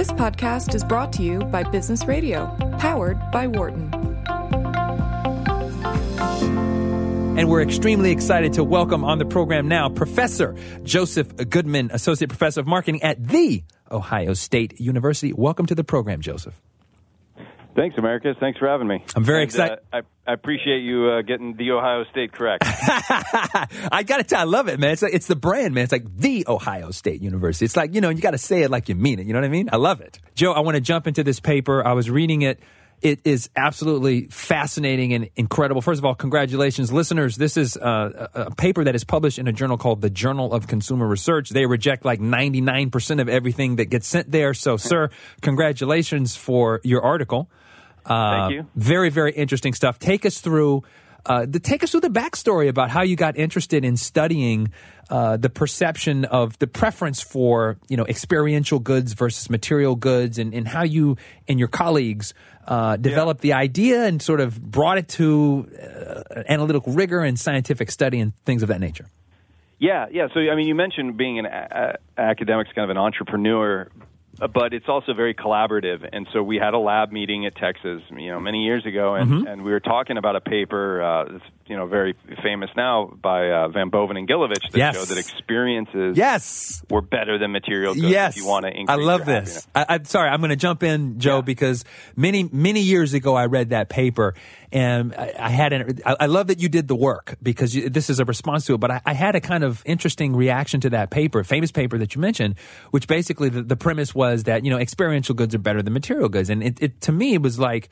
This podcast is brought to you by Business Radio, powered by Wharton. And we're extremely excited to welcome on the program now Professor Joseph Goodman, Associate Professor of Marketing at The Ohio State University. Welcome to the program, Joseph. Thanks, Americus. Thanks for having me. I'm very And, excited. Uh, I, I appreciate you uh, getting the Ohio State correct. I got to tell, I love it, man. It's like, it's the brand, man. It's like the Ohio State University. It's like, you know, you got to say it like you mean it. You know what I mean? I love it. Joe, I want to jump into this paper. I was reading it. It is absolutely fascinating and incredible. First of all, congratulations, listeners. This is uh, a, a paper that is published in a journal called the Journal of Consumer Research. They reject like 99% of everything that gets sent there. So, sir, congratulations for your article. Uh, Thank you. Very, very interesting stuff. Take us through. Uh, the, take us through the backstory about how you got interested in studying uh, the perception of the preference for you know experiential goods versus material goods, and, and how you and your colleagues uh, developed the idea and sort of brought it to uh, analytical rigor and scientific study and things of that nature. yeah, yeah. So, I mean, you mentioned being an a- academic's kind of an entrepreneur, but it's also very collaborative. And so we had a lab meeting at Texas, you know, many years ago, and, Mm-hmm. and we were talking about a paper uh, that's, you know, very famous now by uh, Van Boven and Gilovich that Yes. showed that experiences Yes. were better than material goods Yes, if you want to increase I love this. I, I'm sorry, I'm going to jump in, Joe, Yeah. because many many years ago I read that paper, and I, I had an. I, I love that you did the work because you, this is a response to it. But I, I had a kind of interesting reaction to that paper, famous paper that you mentioned, which basically the, the premise was that you know experiential goods are better than material goods, and it, it to me it was like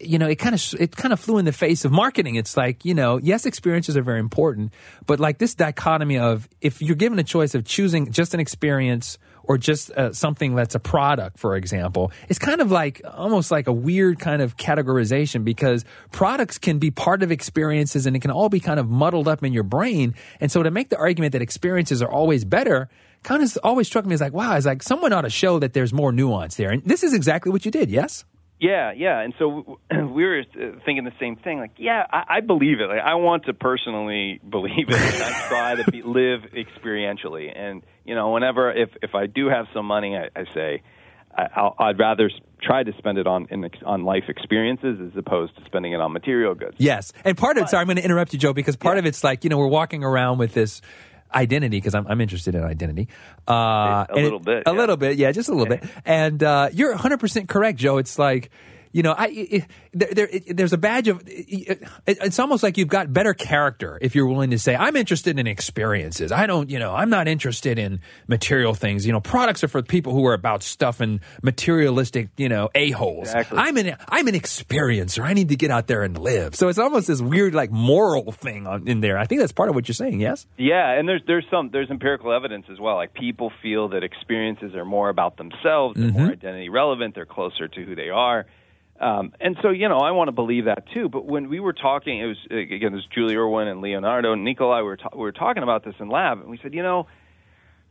you know, it kind of it kind of flew in the face of marketing. It's like you know, yes, experiences are very important, but like this dichotomy of if you're given a choice of choosing just an experience or just uh, something that's a product, for example, it's kind of like almost like a weird kind of categorization because products can be part of experiences and it can all be kind of muddled up in your brain. And so to make the argument that experiences are always better kind of always struck me as like, wow, it's like someone ought to show that there's more nuance there. And this is exactly what you did, yes? Yeah, yeah, and so we were thinking the same thing. Like, yeah, I, I believe it. Like, I want to personally believe it. I try to be, live experientially, and you know, whenever if if I do have some money, I, I say I, I'll, I'd rather try to spend it on in, on life experiences as opposed to spending it on material goods. Yes. And part of it, sorry, I'm going to interrupt you, Joe, because part of it's like, you know, we're walking around with this identity because I'm, I'm interested in identity. Uh, A little bit, A yeah. little bit. Yeah, just a little bit. And uh, you're 100% correct, Joe. It's like, you know, I, it, there, there, it, there's a badge of. It, it's almost like you've got better character if you're willing to say, "I'm interested in experiences. I don't, you know, I'm not interested in material things. You know, products are for people who are about stuff and materialistic, you know, a holes. Exactly. I'm an I'm an experiencer. I need to get out there and live. So it's almost this weird, like moral thing on, in there. I think that's part of what you're saying. Yes. Yeah, and there's there's some there's empirical evidence as well. Like people feel that experiences are more about themselves, they're more mm-hmm. identity relevant, they're closer to who they are. Um, and so, you know, I want to believe that too. But when we were talking, it was again, it was Julie Irwin and Leonardo and Nikolai. We were ta- we were talking about this in lab, and we said, you know,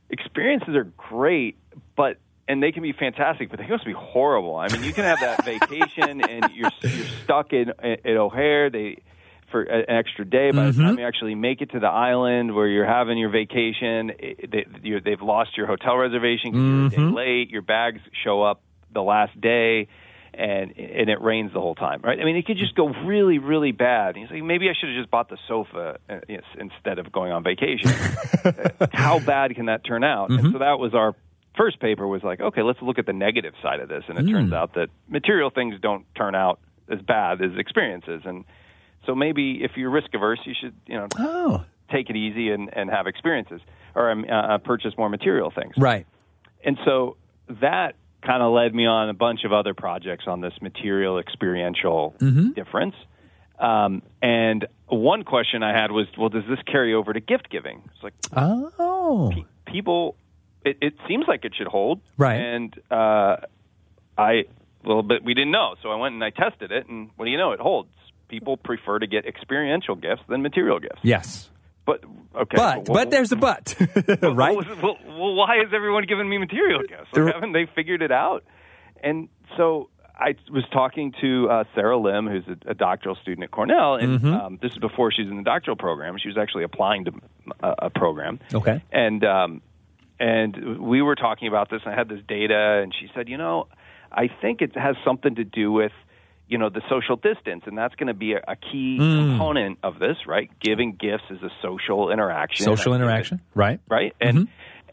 experiences are great, but and they can be fantastic, but they can also be horrible. I mean, you can have that vacation and you're you're stuck in at O'Hare. They for an extra day. By the time you actually make it to the island where you're having your vacation, it, they, you, they've lost your hotel reservation because you're a day late. Your bags show up the last day. And and it rains the whole time, right? I mean, it could just go really, really bad. And he's like, maybe I should have just bought the sofa uh, yes, instead of going on vacation. Uh, How bad can that turn out? And so that was our first paper. Was like, okay, let's look at the negative side of this. And it turns out that material things don't turn out as bad as experiences. And so maybe if you're risk averse, you should you know Oh. take it easy and, and have experiences or um, uh, purchase more material things. Right. And so that kind of led me on a bunch of other projects on this material experiential difference. Um, and one question I had was, well, does this carry over to gift giving? It's like Oh. pe- people, it, it seems like it should hold, Right. And uh, I, well, but we didn't know, so I went and I tested it, and what do you know? It holds. People prefer to get experiential gifts than material gifts. Yes. But okay, But well, but there's a but, right? well, well, why is everyone giving me material gifts? Like, haven't they figured it out? And so I was talking to uh, Sarah Lim, who's a, a doctoral student at Cornell, and Mm-hmm. um, this is before she was in the doctoral program. She was actually applying to a, a program. Okay. And um, and we were talking about this. And I had this data, and she said, you know, I think it has something to do with you know the social distance and that's going to be a, a key Mm. component of this right giving gifts is a social interaction Social interaction, that- right? right and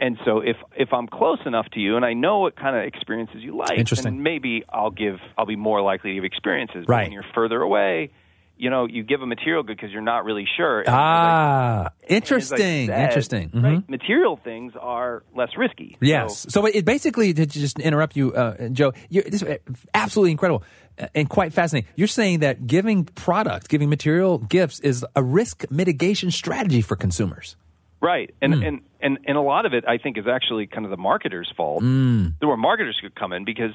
and so if if i'm close enough to you and i know what kind of experiences you like Interesting. then maybe i'll give i'll be more likely to give experiences Right. when you're further away you know you give a material good because you're not really sure And Ah, I interesting, said, interesting. Mhm. right, material things are less risky Yes. So- So it basically, to just interrupt you, uh, Joe, this is absolutely incredible uh, and quite fascinating. You're saying that giving product, giving material gifts is a risk mitigation strategy for consumers. Right, and Hmm. and and and a lot of it, I think, is actually kind of the marketer's fault. Hmm. There were marketers could come in because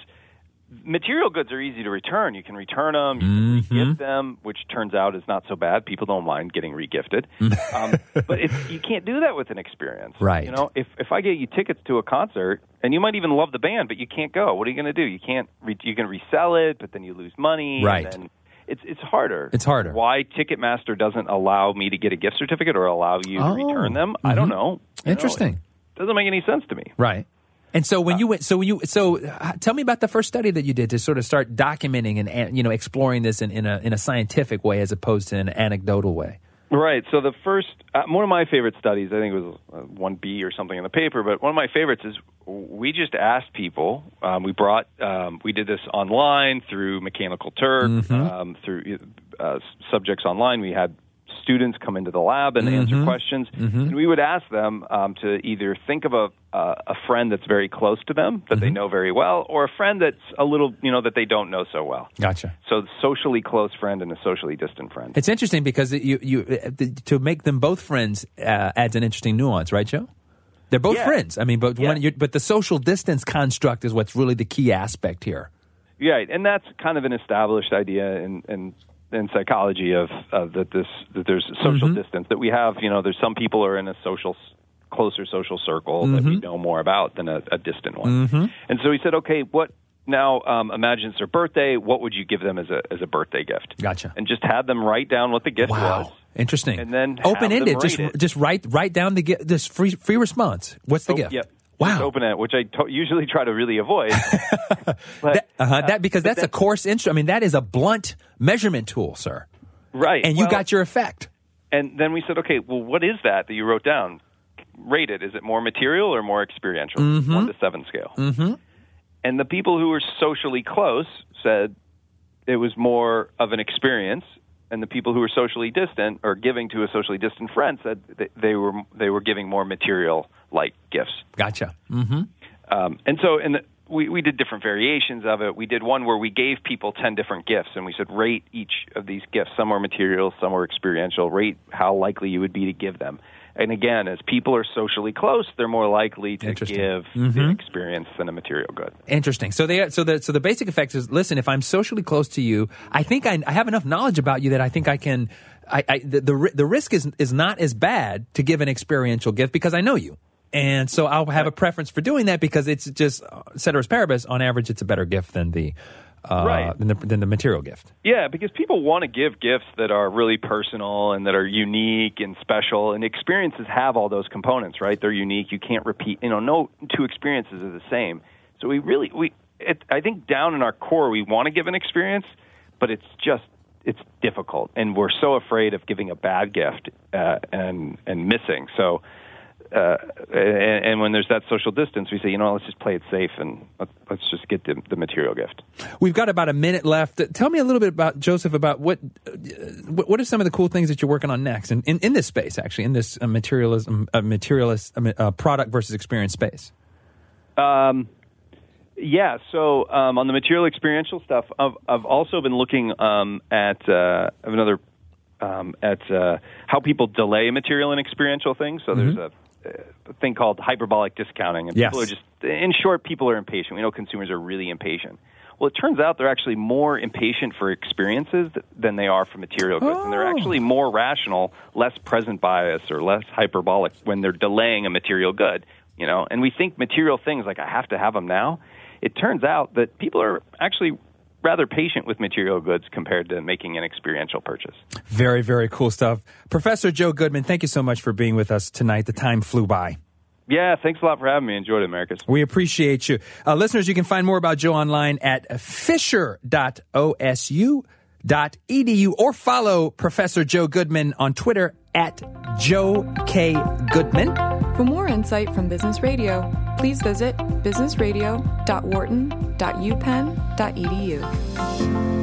material goods are easy to return. You can return them, you can Mm-hmm. regift them, which turns out is not so bad. People don't mind getting regifted, um, but if, you can't do that with an experience. Right. You know, if if I get you tickets to a concert and you might even love the band, but you can't go, what are you going to do? You can't. Re- you can resell it, but then you lose money. and Right. then it's it's harder. It's harder. Why Ticketmaster doesn't allow me to get a gift certificate or allow you Oh. to return them? I don't know. You know, Interesting. it doesn't make any sense to me. Right. And so when you went, so when you, so uh, tell me about the first study that you did to sort of start documenting and, you know, exploring this in, in a, in a scientific way as opposed to an anecdotal way. Right. So the first, uh, one of my favorite studies, I think it was uh, one B or something in the paper, but one of my favorites is we just asked people. Um, we brought, um, we did this online through Mechanical Turk, um, through uh, subjects online. We had students come into the lab and answer questions, and we would ask them um, to either think of a uh, a friend that's very close to them that they know very well, or a friend that's a little, you know, that they don't know so well. Gotcha. So socially close friend and a socially distant friend. It's interesting because you, you, uh, to make them both friends uh, adds an interesting nuance, right, Joe? They're both Yeah. friends. I mean, but Yeah. when but the social distance construct is what's really the key aspect here. Right, and that's kind of an established idea in in, in psychology of uh, that this that there's social Mm-hmm. distance that we have. You know, there's some people are in a social closer social circle that Mm-hmm. we know more about than a, a distant one. And so he said, okay, what now? Um, imagine it's their birthday. What would you give them as a as a birthday gift? Gotcha. And just had them write down what the gift was. interesting. And then open ended. Just it. just write write down the gift. This free free response. What's the Oh, gift? Yep. Wow. Open it, which I to- usually try to really avoid. but, That, uh-huh, uh, that because but that's a coarse instrument. I mean, that is a blunt measurement tool, sir. right. And you well, got your effect. And then we said, okay, well, what is that that you wrote down? Rate it. Is it more material or more experiential? One to seven scale. Mm-hmm. And the people who were socially close said it was more of an experience, and the people who were socially distant or giving to a socially distant friend said they were they were giving more material like gifts. Gotcha. Mm-hmm. Um, and so, and we we did different variations of it. We did one where we gave people ten different gifts, and we said rate each of these gifts. Some were material, some were experiential. Rate how likely you would be to give them. And again, as people are socially close, they're more likely to give the experience than a material good. Interesting. So they so the so the basic effect is listen. If I'm socially close to you, I think I, I have enough knowledge about you that I think I can. I, I the, the the risk is is not as bad to give an experiential gift because I know you, and so I'll have a preference for doing that because it's just uh, ceteris paribus. On average, it's a better gift than the uh, Right. than the than the material gift. Yeah, because people want to give gifts that are really personal and that are unique and special. And experiences have all those components, right? They're unique. You can't repeat. You know, no two experiences are the same. So we really, we, it, I think, down in our core, we want to give an experience, but it's just, it's difficult, and we're so afraid of giving a bad gift uh, and and missing. So. Uh, and, and when there's that social distance, we say, you know, let's just play it safe and let, let's just get the, the material gift. We've got about a minute left. Tell me a little bit about Joseph. About what uh, what what are some of the cool things that you're working on next in, in, in this space, actually, in this uh, materialism, uh, materialist uh, uh, product versus experience space. Um, yeah. So um, on the material experiential stuff, I've, I've also been looking um, at uh, another um, at uh, how people delay material and experiential things. So there's a, a thing called hyperbolic discounting, and Yes. people are just, in short, people are impatient. We know consumers are really impatient. Well, it turns out they're actually more impatient for experiences than they are for material goods, and they're Oh. actually more rational, less present bias, or less hyperbolic when they're delaying a material good. You know, and we think material things like I have to have them now. It turns out that people are actually rather patient with material goods compared to making an experiential purchase. Very very cool stuff, Professor Joe Goodman. Thank you so much for being with us tonight. The time flew by. Yeah, thanks a lot for having me. Enjoyed it, Americus. We appreciate you. Uh, listeners, you can find more about Joe online at fisher.osu.edu or follow Professor Joe Goodman on Twitter at Joe K. Goodman. For more insight from Business Radio, please visit businessradio.wharton.upenn.edu.